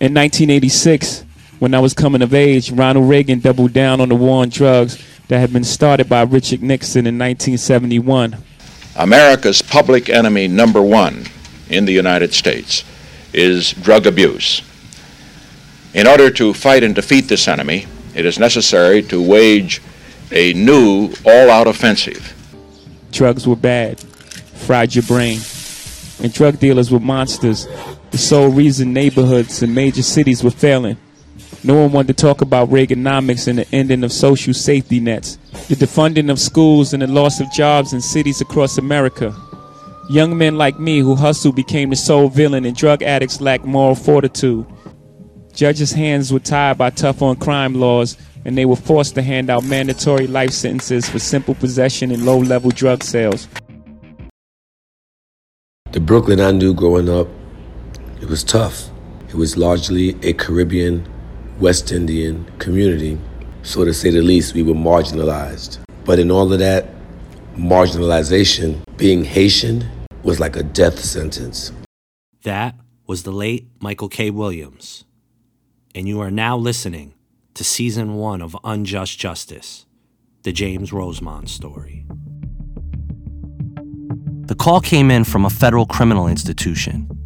In 1986, when I was coming of age, Ronald Reagan doubled down on the war on drugs that had been started by Richard Nixon in 1971. America's public enemy number one in the United States is drug abuse. In order to fight and defeat this enemy, it is necessary to wage a new all out offensive. Drugs were bad, fried your brain, and drug dealers were monsters, the sole reason neighborhoods and major cities were failing. No one wanted to talk about Reaganomics and the ending of social safety nets, the defunding of schools and the loss of jobs in cities across America. Young men like me who hustled became the sole villain, and drug addicts lacked moral fortitude. Judges' hands were tied by tough on crime laws, and they were forced to hand out mandatory life sentences for simple possession and low level drug sales. The Brooklyn I knew growing up, it was tough. It was largely a Caribbean West Indian community. So, to say the least, we were marginalized. But in all of that marginalization, being Haitian was like a death sentence. That was the late Michael K. Williams. And you are now listening to season one of Unjust Justice, the James Rosemond story. The call came in from a federal criminal institution.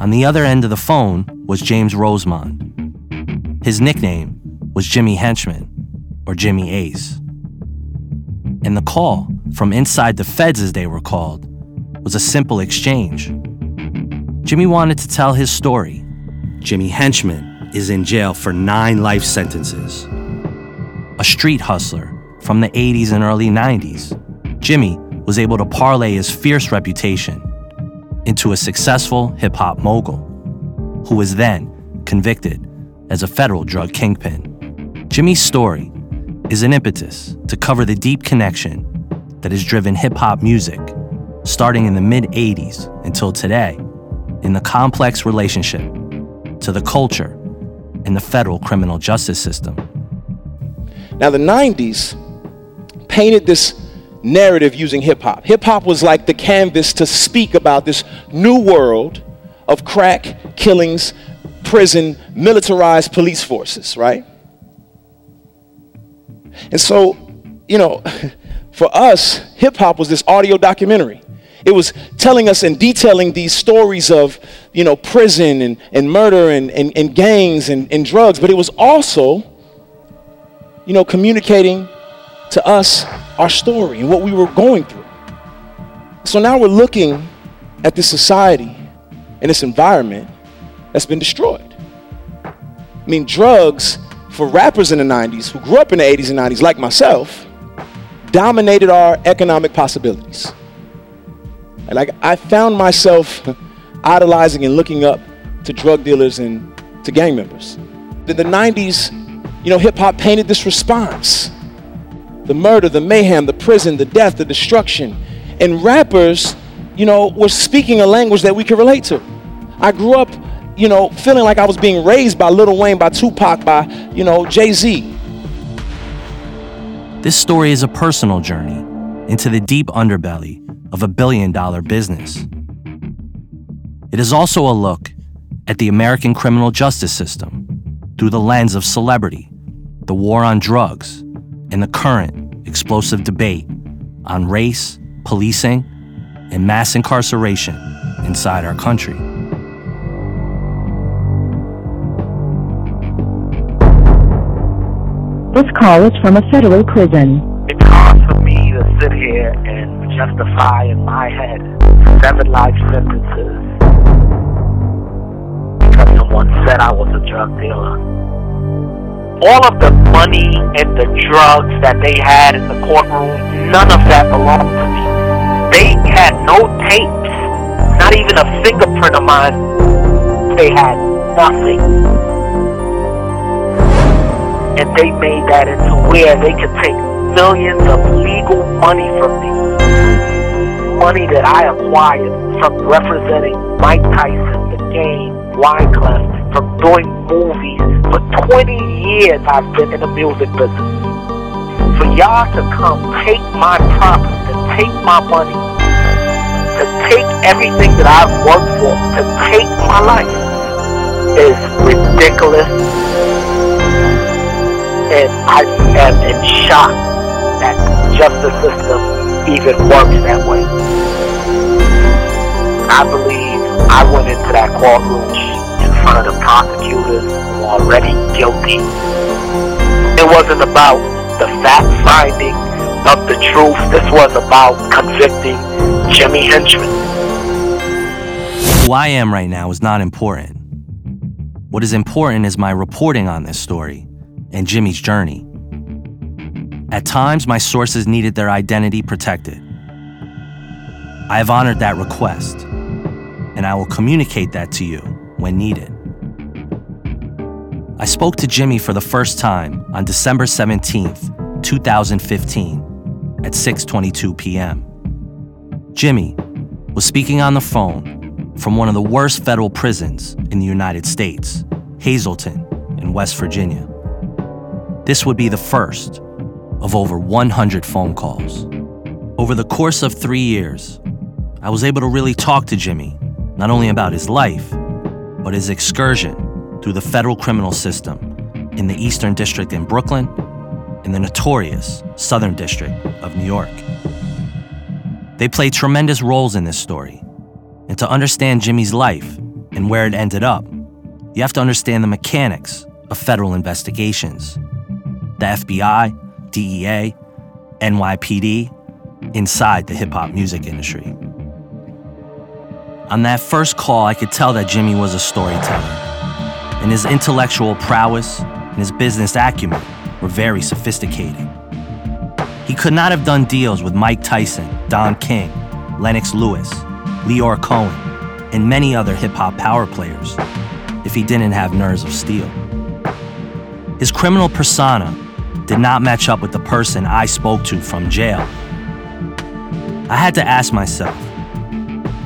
On the other end of the phone was James Rosemond, his nickname was Jimmy Henchman, or Jimmy Ace. And the call, from inside the feds as they were called, was a simple exchange. Jimmy wanted to tell his story. Jimmy Henchman is in jail for nine life sentences. A street hustler from the 80s and early 90s, Jimmy was able to parlay his fierce reputation into a successful hip hop mogul, who was then convicted as a federal drug kingpin. Jimmy's story is an impetus to cover the deep connection that has driven hip hop music, starting in the mid 80s until today, in the complex relationship to the culture and the federal criminal justice system. Now, the 90s painted this narrative using hip hop. Hip hop was like the canvas to speak about this new world of crack, killings, prison, militarized police forces, right? And so, you know, for us, hip hop was this audio documentary. It was telling us and detailing these stories of, you know, prison and, and murder and, and, and gangs and, and drugs, but it was also, you know, communicating to us our story and what we were going through. So now we're looking at this society and this environment that's been destroyed. I mean, drugs for rappers in the 90s who grew up in the 80s and 90s, like myself, dominated our economic possibilities. Like, I found myself idolizing and looking up to drug dealers and to gang members. In the 90s, you know, hip hop painted this response the murder, the mayhem, the prison, the death, the destruction. And rappers, you know, were speaking a language that we could relate to. I grew up you know, feeling like I was being raised by Lil Wayne, by Tupac, by, you know, Jay Z. This story is a personal journey into the deep underbelly of a billion dollar business. It is also a look at the American criminal justice system through the lens of celebrity, the war on drugs, and the current explosive debate on race, policing, and mass incarceration inside our country. This call is from a federal prison. It's hard for me to sit here and justify in my head seven life sentences because someone said I was a drug dealer. All of the money and the drugs that they had in the courtroom, none of that belonged to me. They had no tapes, not even a fingerprint of mine. They had nothing and they made that into where they could take millions of legal money from me. Money that I acquired from representing Mike Tyson, the game, Wyclef, from doing movies. For 20 years I've been in the music business. For y'all to come take my property, to take my money, to take everything that I've worked for, to take my life is ridiculous. And I am in shock that justice system even works that way. I believe I went into that courtroom front of the prosecutors who were already guilty. It wasn't about the fact finding of the truth. This was about convicting Jimmy Henchman. Who I am right now is not important. What is important is my reporting on this story and Jimmy's journey. At times, my sources needed their identity protected. I have honored that request, and I will communicate that to you when needed. I spoke to Jimmy for the first time on December 17th, 2015 at 6:22 p.m. Jimmy was speaking on the phone from one of the worst federal prisons in the United States, Hazelton in West Virginia. This would be the first of over 100 phone calls. Over the course of 3 years, I was able to really talk to Jimmy not only about his life, but his excursion through the federal criminal system in the Eastern District in Brooklyn in the notorious Southern District of New York. They played tremendous roles in this story. And to understand Jimmy's life and where it ended up, you have to understand the mechanics of federal investigations. The FBI, DEA, NYPD, inside the hip hop music industry. On that first call, I could tell that Jimmy was a storyteller, and his intellectual prowess and his business acumen were very sophisticated. He could not have done deals with Mike Tyson, Don King, Lennox Lewis, Lyor Cohen, and many other hip hop power players if he didn't have nerves of steel. His criminal persona did not match up with the person I spoke to from jail. I had to ask myself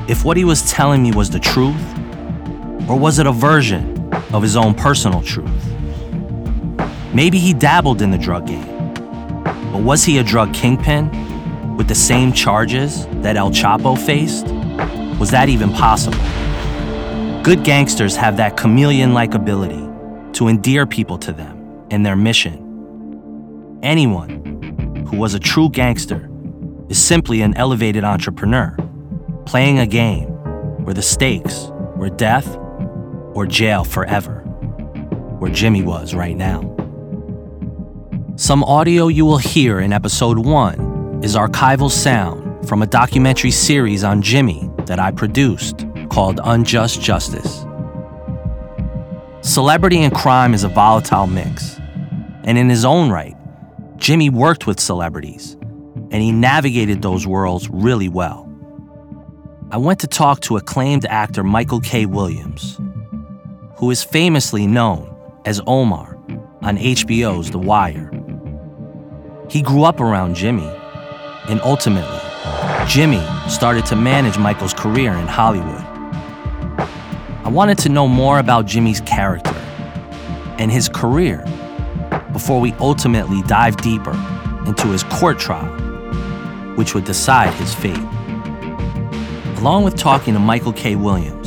if what he was telling me was the truth, or was it a version of his own personal truth? Maybe he dabbled in the drug game, but was he a drug kingpin with the same charges that El Chapo faced? Was that even possible? Good gangsters have that chameleon like ability to endear people to them and their mission. Anyone who was a true gangster is simply an elevated entrepreneur playing a game where the stakes were death or jail forever, where Jimmy was right now. Some audio you will hear in episode one is archival sound from a documentary series on Jimmy that I produced called Unjust Justice. Celebrity and crime is a volatile mix, and in his own right, Jimmy worked with celebrities, and he navigated those worlds really well. I went to talk to acclaimed actor Michael K. Williams, who is famously known as Omar on HBO's The Wire. He grew up around Jimmy, and ultimately, Jimmy started to manage Michael's career in Hollywood. I wanted to know more about Jimmy's character and his career before we ultimately dive deeper into his court trial, which would decide his fate. Along with talking to Michael K. Williams,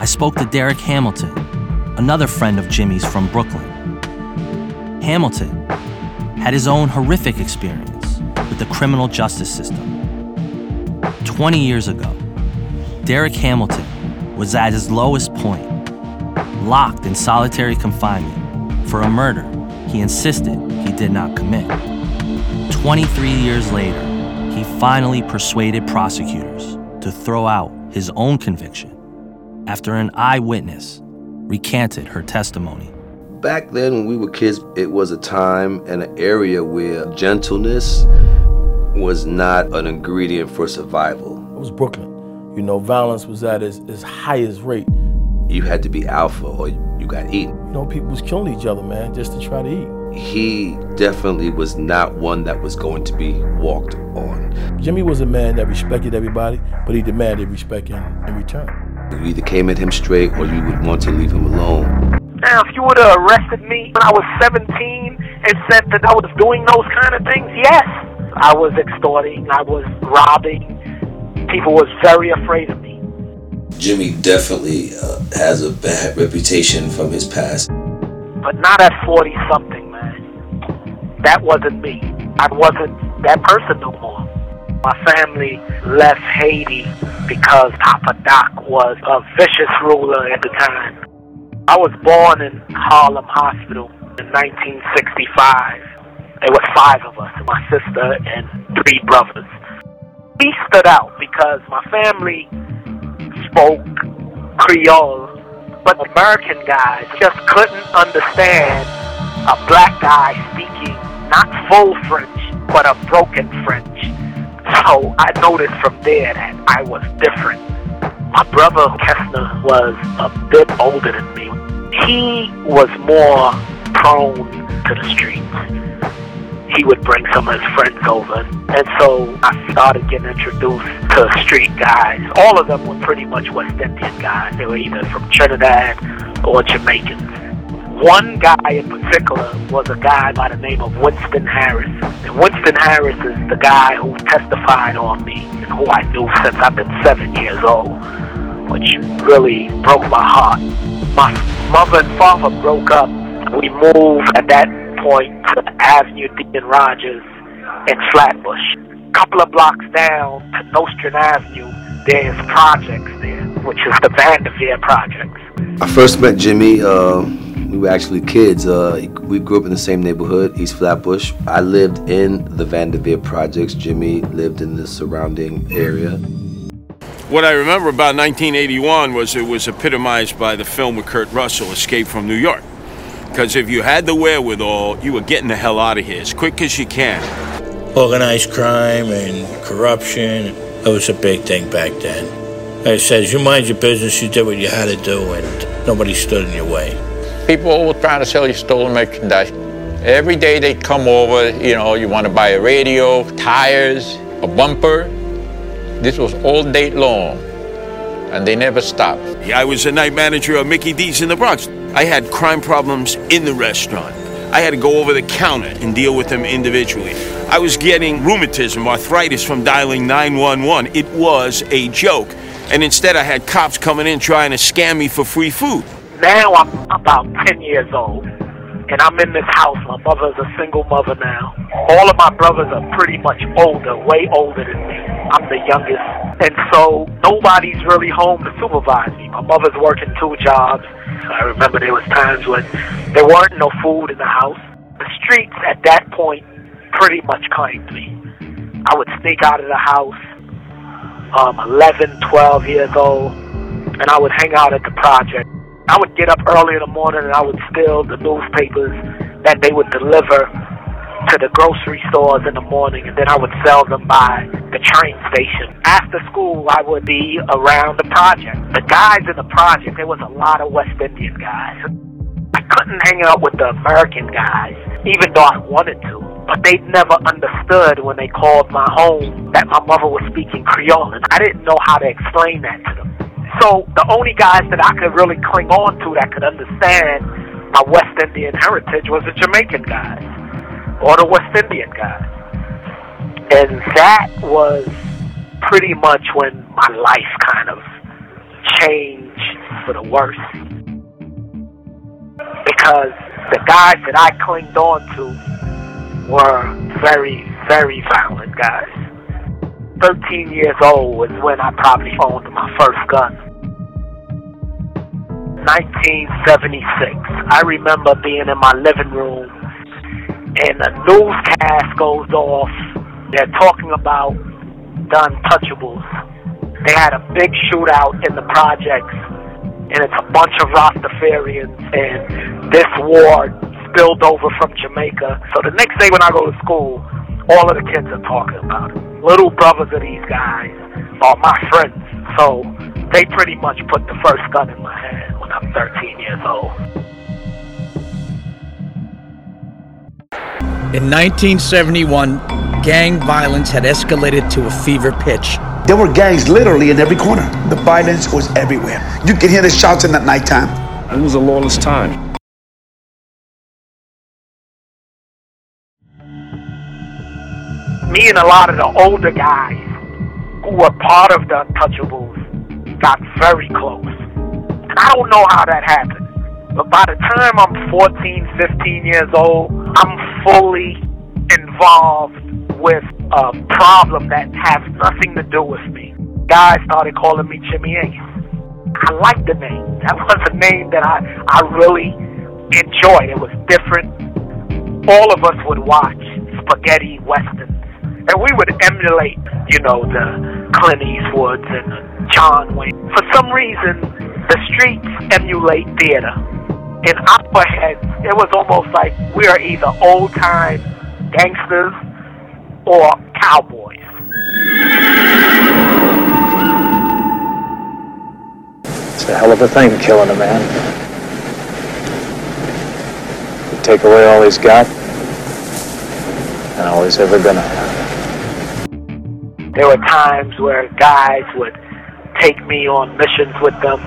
I spoke to Derek Hamilton, another friend of Jimmy's from Brooklyn. Hamilton had his own horrific experience with the criminal justice system. 20 years ago, Derek Hamilton was at his lowest point, locked in solitary confinement for a murder he insisted he did not commit. 23 years later, he finally persuaded prosecutors to throw out his own conviction after an eyewitness recanted her testimony. Back then, when we were kids, it was a time and an area where gentleness was not an ingredient for survival. It was Brooklyn. You know, violence was at its, its highest rate. You had to be alpha or you got eaten. You know, people was killing each other, man, just to try to eat. He definitely was not one that was going to be walked on. Jimmy was a man that respected everybody, but he demanded respect in, in return. You either came at him straight or you would want to leave him alone. Now, if you would have arrested me when I was 17 and said that I was doing those kind of things, yes. I was extorting, I was robbing. People was very afraid of me. Jimmy definitely uh, has a bad reputation from his past. But not at 40 something, man. That wasn't me. I wasn't that person no more. My family left Haiti because Papa Doc was a vicious ruler at the time. I was born in Harlem Hospital in 1965. There was five of us, my sister and three brothers. We stood out because my family spoke Creole, but American guys just couldn't understand a black guy speaking not full French, but a broken French. So I noticed from there that I was different. My brother Kessner was a bit older than me. He was more prone to the streets he would bring some of his friends over. And so I started getting introduced to street guys. All of them were pretty much West Indian guys. They were either from Trinidad or Jamaicans. One guy in particular was a guy by the name of Winston Harris. And Winston Harris is the guy who testified on me and who I knew since I've been seven years old, which really broke my heart. My mother and father broke up. We moved at that point to Avenue D and Rogers in Flatbush. A couple of blocks down to Nostrand Avenue, there's projects there, which is the Vanderveer projects. I first met Jimmy. Uh, we were actually kids. Uh, we grew up in the same neighborhood, East Flatbush. I lived in the Vanderveer projects. Jimmy lived in the surrounding area. What I remember about 1981 was it was epitomized by the film with Kurt Russell, Escape from New York. Because if you had the wherewithal, you were getting the hell out of here as quick as you can. Organized crime and corruption, it was a big thing back then. Like I says, you mind your business, you did what you had to do, and nobody stood in your way. People always trying to sell you stolen merchandise. Every day they come over, you know, you want to buy a radio, tires, a bumper. This was all day long, and they never stopped. I was a night manager of Mickey D's in the Bronx. I had crime problems in the restaurant. I had to go over the counter and deal with them individually. I was getting rheumatism, arthritis from dialing 911. It was a joke. And instead, I had cops coming in trying to scam me for free food. Now I'm about 10 years old, and I'm in this house. My mother's a single mother now. All of my brothers are pretty much older, way older than me. I'm the youngest. And so nobody's really home to supervise me. My mother's working two jobs. I remember there was times when there weren't no food in the house. The streets at that point pretty much claimed me. I would sneak out of the house, um, 11, 12 years old, and I would hang out at the project. I would get up early in the morning and I would steal the newspapers that they would deliver to the grocery stores in the morning and then I would sell them by the train station. After school, I would be around the project. The guys in the project, there was a lot of West Indian guys. I couldn't hang out with the American guys, even though I wanted to. But they never understood when they called my home that my mother was speaking Creole, and I didn't know how to explain that to them. So the only guys that I could really cling on to that could understand my West Indian heritage was the Jamaican guys or the West Indian guys. And that was pretty much when my life kind of changed for the worse. Because the guys that I clinged on to were very, very violent guys. 13 years old was when I probably owned my first gun. 1976. I remember being in my living room and a newscast goes off. They're talking about the untouchables. They had a big shootout in the projects, and it's a bunch of Rastafarians, and this war spilled over from Jamaica. So the next day when I go to school, all of the kids are talking about it. Little brothers of these guys are my friends, so they pretty much put the first gun in my hand when I'm 13 years old. In 1971, gang violence had escalated to a fever pitch. There were gangs literally in every corner. The violence was everywhere. You could hear the shouting at nighttime. It was a lawless time. Me and a lot of the older guys who were part of the Untouchables got very close. And I don't know how that happened. But by the time I'm 14, 15 years old, I'm fully involved with a problem that has nothing to do with me. Guys started calling me Jimmy Ace. I liked the name. That was a name that I, I really enjoyed. It was different. All of us would watch spaghetti westerns. And we would emulate, you know, the Clint Eastwoods and John Wayne. For some reason, the streets emulate theater. In our heads, it was almost like we are either old time gangsters or cowboys. It's a hell of a thing, killing a man. Take away all he's got, and all he's ever gonna have. There were times where guys would take me on missions with them,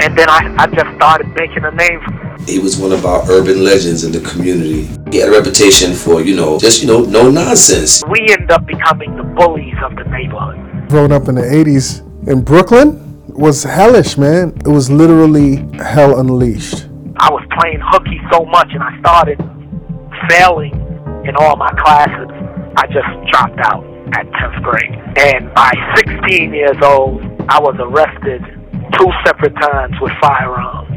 and then I, I just started making a name. He was one of our urban legends in the community. He had a reputation for, you know, just, you know, no nonsense. We end up becoming the bullies of the neighborhood. Growing up in the 80s in Brooklyn was hellish, man. It was literally hell unleashed. I was playing hooky so much and I started failing in all my classes. I just dropped out at 10th grade. And by 16 years old, I was arrested two separate times with firearms.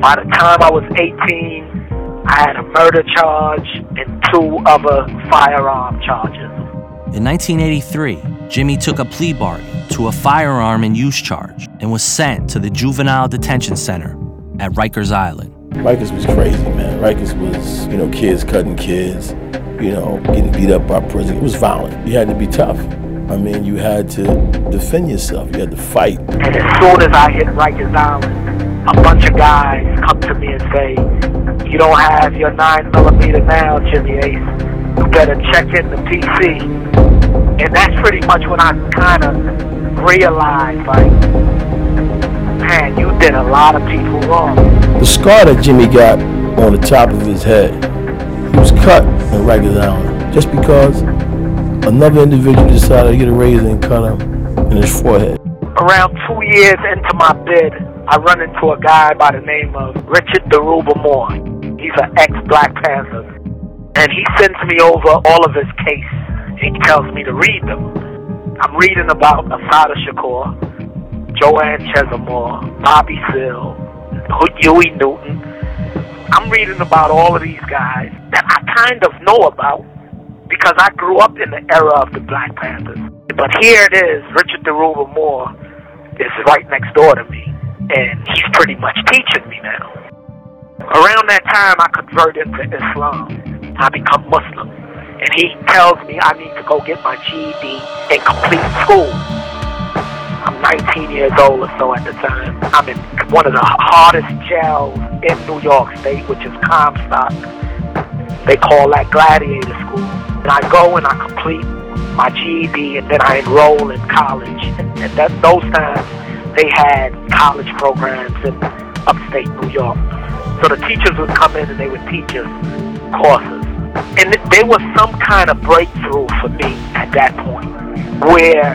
By the time I was 18, I had a murder charge and two other firearm charges. In 1983, Jimmy took a plea bargain to a firearm and use charge and was sent to the Juvenile Detention Center at Rikers Island. Rikers was crazy, man. Rikers was, you know, kids cutting kids, you know, getting beat up by prison. It was violent. You had to be tough. I mean, you had to defend yourself. You had to fight. And as soon as I hit Rikers Island, a bunch of guys come to me and say, you don't have your 9 millimeter now, Jimmy Ace. You better check in the PC. And that's pretty much when I kind of realized, like, man, you did a lot of people wrong. The scar that Jimmy got on the top of his head, he was cut in Rikers Island just because another individual decided to get a razor and cut him in his forehead. Around two years into my bid, I run into a guy by the name of Richard Dhoruba Moore. He's an ex-Black Panther. And he sends me over all of his case. He tells me to read them. I'm reading about Assata Shakur, Joanne Chesimard, Bobby Seale, Huey Newton. I'm reading about all of these guys that I kind of know about because I grew up in the era of the Black Panthers. But here it is, Richard Dhoruba Moore is right next door to me, and he's pretty much teaching me now. Around that time, I convert into Islam. I become Muslim. And he tells me I need to go get my GED and complete school. I'm 19 years old or so at the time. I'm in one of the hardest jails in New York State, which is Comstock. They call that Gladiator School. And I go and I complete my GED, and then I enroll in college. And, and that, those times, they had college programs in upstate New York. So the teachers would come in and they would teach us courses. And there was some kind of breakthrough for me at that point where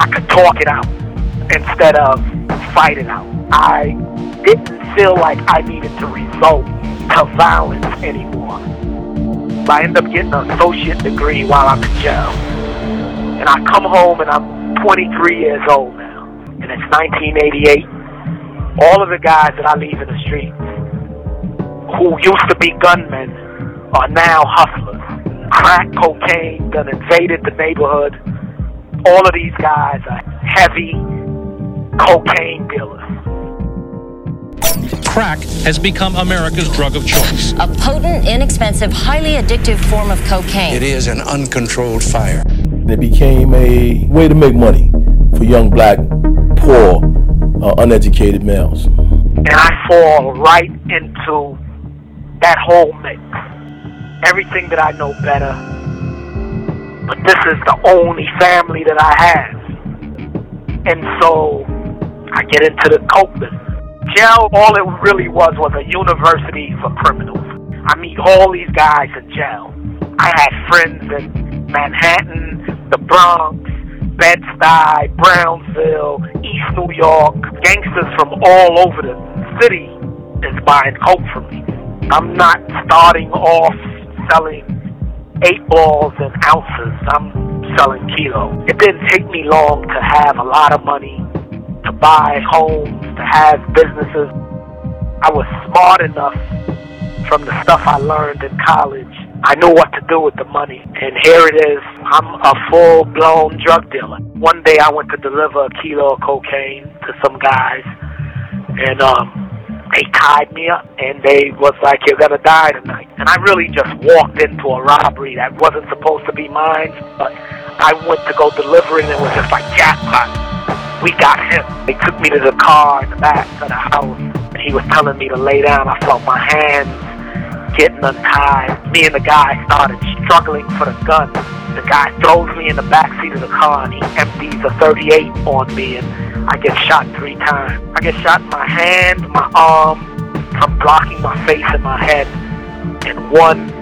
I could talk it out instead of fight it out. I didn't feel like I needed to resort to violence anymore. I end up getting an associate degree while I'm in jail. And I come home and I'm 23 years old now. And it's 1988. All of the guys that I leave in the streets who used to be gunmen are now hustlers. Crack cocaine done invaded the neighborhood. All of these guys are heavy cocaine dealers. Crack has become America's drug of choice. A potent, inexpensive, highly addictive form of cocaine. It is an uncontrolled fire. It became a way to make money for young black, poor, uh, uneducated males. And I fall right into that whole mix. Everything that I know better. But this is the only family that I have. And so I get into the coke business. Jail, all it really was was a university for criminals. I meet all these guys in jail. I had friends in Manhattan, the Bronx, Bed-Stuy, Brownsville, East New York. Gangsters from all over the city is buying coke from me. I'm not starting off selling eight balls and ounces. I'm selling kilo. It didn't take me long to have a lot of money, buy homes, to have businesses. I was smart enough from the stuff I learned in college. I knew what to do with the money. And here it is. I'm a full blown drug dealer. One day I went to deliver a kilo of cocaine to some guys. And um they tied me up and they was like, You're gonna die tonight. And I really just walked into a robbery that wasn't supposed to be mine, but I went to go deliver it and it was just like jackpot. We got him. They took me to the car in the back of the house and he was telling me to lay down. I felt my hands getting untied. Me and the guy started struggling for the gun. The guy throws me in the back seat of the car and he empties a 38 on me and I get shot three times. I get shot in my hand, my arm, I'm blocking my face and my head, and one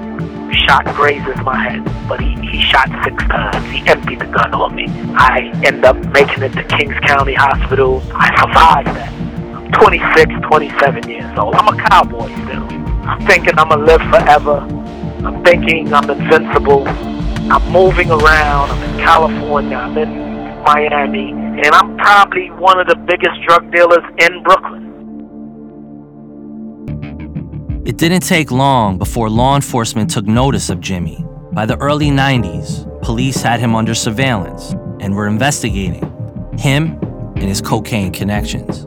shot grazes my head, but he, he shot six times. He emptied the gun on me. I end up making it to Kings County Hospital. I survived that. I'm 26, 27 years old. I'm a cowboy still. I'm thinking I'm gonna live forever. I'm thinking I'm invincible. I'm moving around. I'm in California. I'm in Miami, and I'm probably one of the biggest drug dealers in Brooklyn. It didn't take long before law enforcement took notice of Jimmy. By the early 90s, police had him under surveillance and were investigating him and his cocaine connections.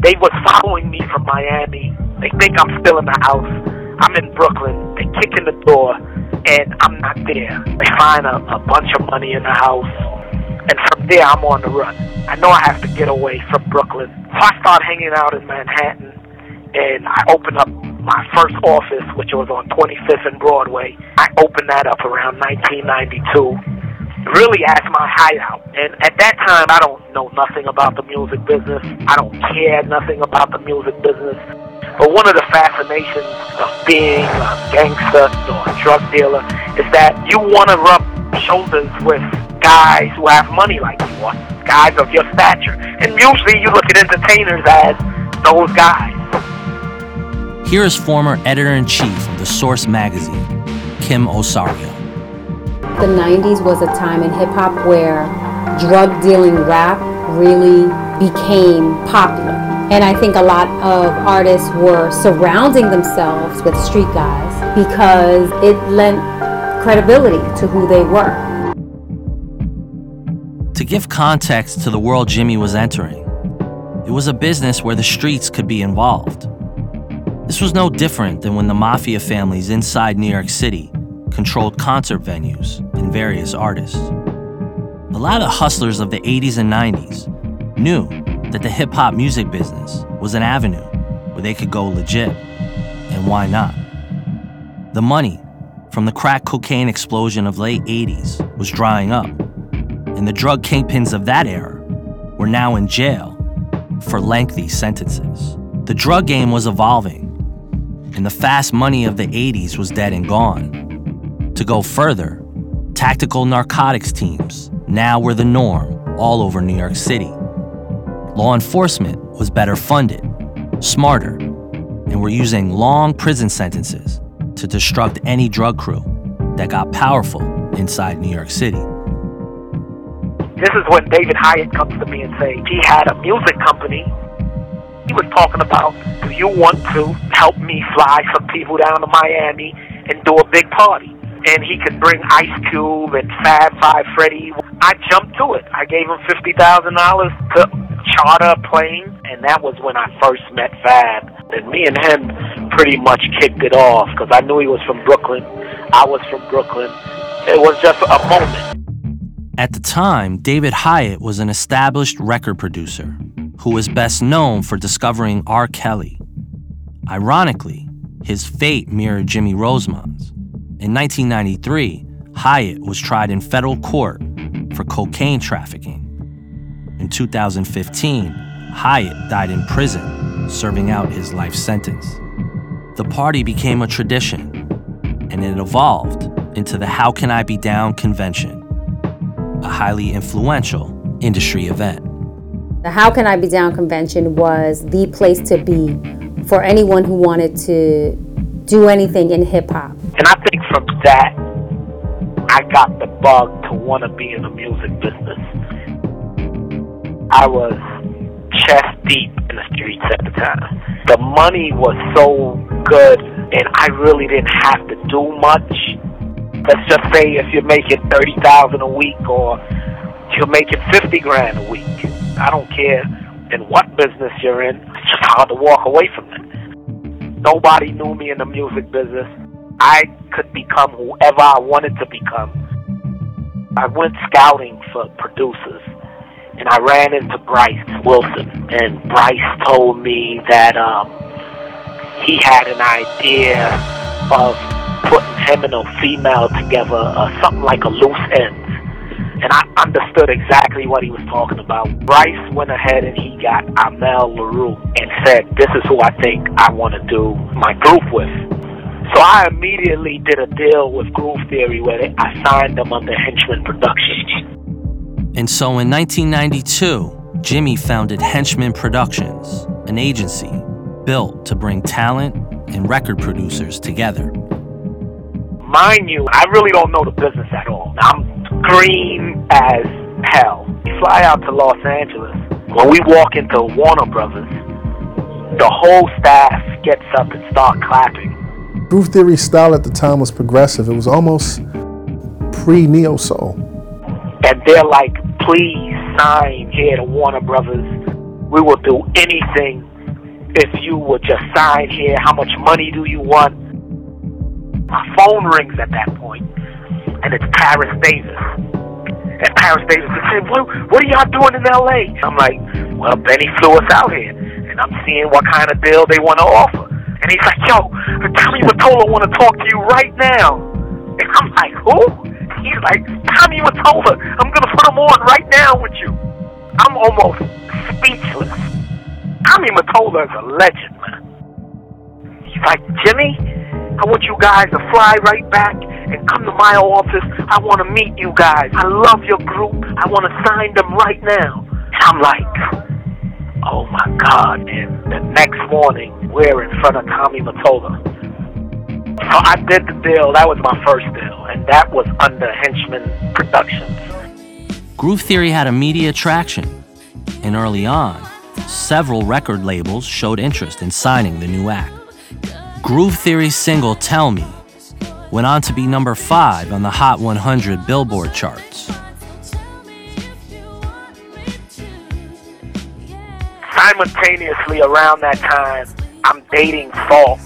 They was following me from Miami. They think I'm still in the house. I'm in Brooklyn. They kick in the door, and I'm not there. They find a, a bunch of money in the house, and from there I'm on the run. I know I have to get away from Brooklyn. So I start hanging out in Manhattan, and I opened up my first office, which was on 25th and Broadway. I opened that up around 1992 really as my hideout. And at that time, I don't know nothing about the music business. I don't care nothing about the music business. But one of the fascinations of being a gangster or a drug dealer is that you want to rub shoulders with guys who have money like you are, guys of your stature. And usually you look at entertainers as those guys. Here is former editor in chief of The Source magazine, Kim Osorio. The 90s was a time in hip hop where drug dealing rap really became popular. And I think a lot of artists were surrounding themselves with street guys because it lent credibility to who they were. To give context to the world Jimmy was entering, it was a business where the streets could be involved. This was no different than when the mafia families inside New York City controlled concert venues and various artists. A lot of hustlers of the 80s and 90s knew that the hip hop music business was an avenue where they could go legit. And why not? The money from the crack cocaine explosion of late 80s was drying up, and the drug kingpins of that era were now in jail for lengthy sentences. The drug game was evolving, and the fast money of the 80s was dead and gone. To go further, tactical narcotics teams now were the norm all over New York City. Law enforcement was better funded, smarter, and were using long prison sentences to destruct any drug crew that got powerful inside New York City. This is when David Hyatt comes to me and says he had a music company. He was talking about, do you want to help me fly some people down to Miami and do a big party? And he could bring Ice Cube and Fab Five Freddy. I jumped to it. I gave him fifty thousand dollars to charter a plane, and that was when I first met Fab. And me and him pretty much kicked it off because I knew he was from Brooklyn. I was from Brooklyn. It was just a moment. At the time, David Hyatt was an established record producer who was best known for discovering R. Kelly. Ironically, his fate mirrored Jimmy Rosemond's. In 1993, Hyatt was tried in federal court for cocaine trafficking. In 2015, Hyatt died in prison, serving out his life sentence. The party became a tradition, and it evolved into the How Can I Be Down convention. A highly influential industry event. The How Can I Be Down convention was the place to be for anyone who wanted to do anything in hip hop. And I think from that, I got the bug to want to be in the music business. I was chest deep in the streets at the time. The money was so good, and I really didn't have to do much. Let's just say if you're making thirty thousand a week, or you're making fifty grand a week. I don't care in what business you're in. It's just hard to walk away from that. Nobody knew me in the music business. I could become whoever I wanted to become. I went scouting for producers and I ran into Bryce Wilson and Bryce told me that um, he had an idea of putting him and a female together, uh, something like a loose end. And I understood exactly what he was talking about. Bryce went ahead and he got Amel Larrieux and said, This is who I think I want to do my group with. So I immediately did a deal with Groove Theory where I signed them under Henchman Productions. And so in 1992, Jimmy founded Henchman Productions, an agency built to bring talent and record producers together. Mind you, I really don't know the business at all. I'm green as hell. We fly out to Los Angeles. When we walk into Warner Brothers, the whole staff gets up and start clapping. Groove Theory style at the time was progressive. It was almost pre neo soul. And they're like, please sign here to Warner Brothers. We will do anything if you would just sign here. How much money do you want? My phone rings at that point, and it's Paris Davis. And Paris Davis is saying, what, what are y'all doing in LA? I'm like, well, Benny flew us out here, and I'm seeing what kind of deal they want to offer. And he's like, yo, Tommy Mottola want to talk to you right now. And I'm like, who? He's like, Tommy Mottola, I'm going to put him on right now with you. I'm almost speechless. Tommy Mottola is a legend, man. He's like, Jimmy, I want you guys to fly right back and come to my office. I want to meet you guys. I love your group. I want to sign them right now. And I'm like, oh my God, man. The next morning, we're in front of Tommy Mottola. So I did the deal. That was my first deal, and that was under Henchman Productions. Groove Theory had immediate traction, and early on, several record labels showed interest in signing the new act. Groove Theory's single Tell Me went on to be number five on the Hot 100 Billboard charts. Simultaneously, around that time, I'm dating Salt,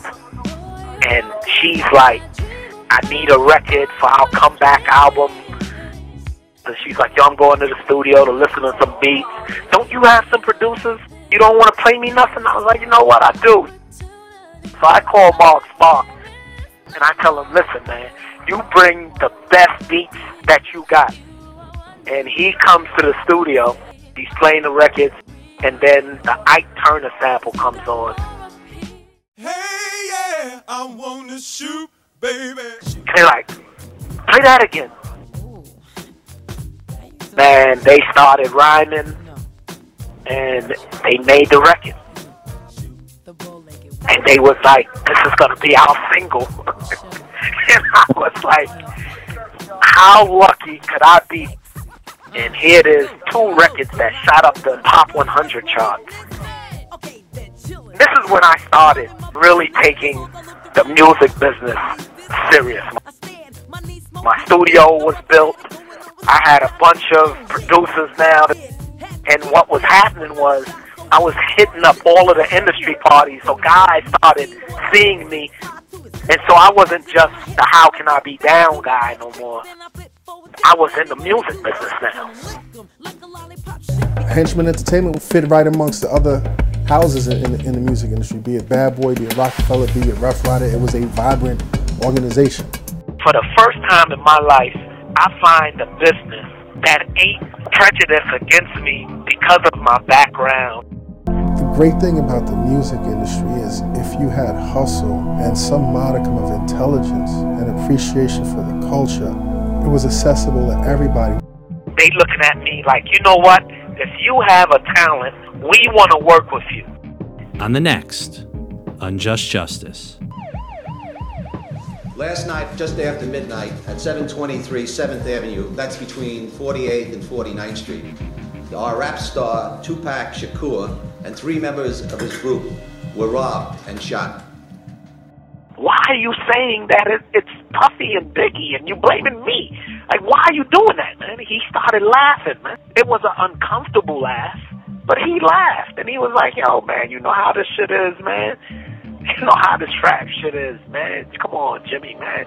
and she's like, I need a record for our comeback album. And she's like, yo, I'm going to the studio to listen to some beats. Don't you have some producers? You don't want to play me nothing? I was like, you know what, I do. So I call Mark Spark, and I tell him, listen, man, you bring the best beats that you got. And he comes to the studio, he's playing the records, and then the Ike Turner sample comes on. Hey, yeah, I wanna shoot, baby. They're like, play that again. Man, they started rhyming, and they made the record. And they was like, this is gonna be our single. and I was like, how lucky could I be? And here it is, two records that shot up the top 100 charts. This is when I started really taking the music business serious. My studio was built. I had a bunch of producers now. And what was happening was I was hitting up all of the industry parties. So guys started seeing me. And so I wasn't just the how can I be down guy no more. I was in the music business now. Henchman Entertainment fit right amongst the other houses in, in, in, the music industry, be it Bad Boy, be it Rockefeller, be it Rough Rider. It was a vibrant organization. For the first time in my life, I find a business that ain't prejudice against me because of my background. The great thing about the music industry is if you had hustle and some modicum of intelligence and appreciation for the culture, it was accessible to everybody. they looking at me like, you know what? If you have a talent, we want to work with you. On the next, Unjust Justice. Last night, just after midnight, at 723 7th Avenue, that's between 48th and 49th Street, our rap star Tupac Shakur and three members of his group were robbed and shot. Why are you saying that it, it's Puffy and Biggie and you blaming me? Like, why are you doing that, man? He started laughing, man. It was an uncomfortable laugh, but he laughed and he was like, yo, man, you know how this shit is, man. You know how this trap shit is, man. Come on, Jimmy, man.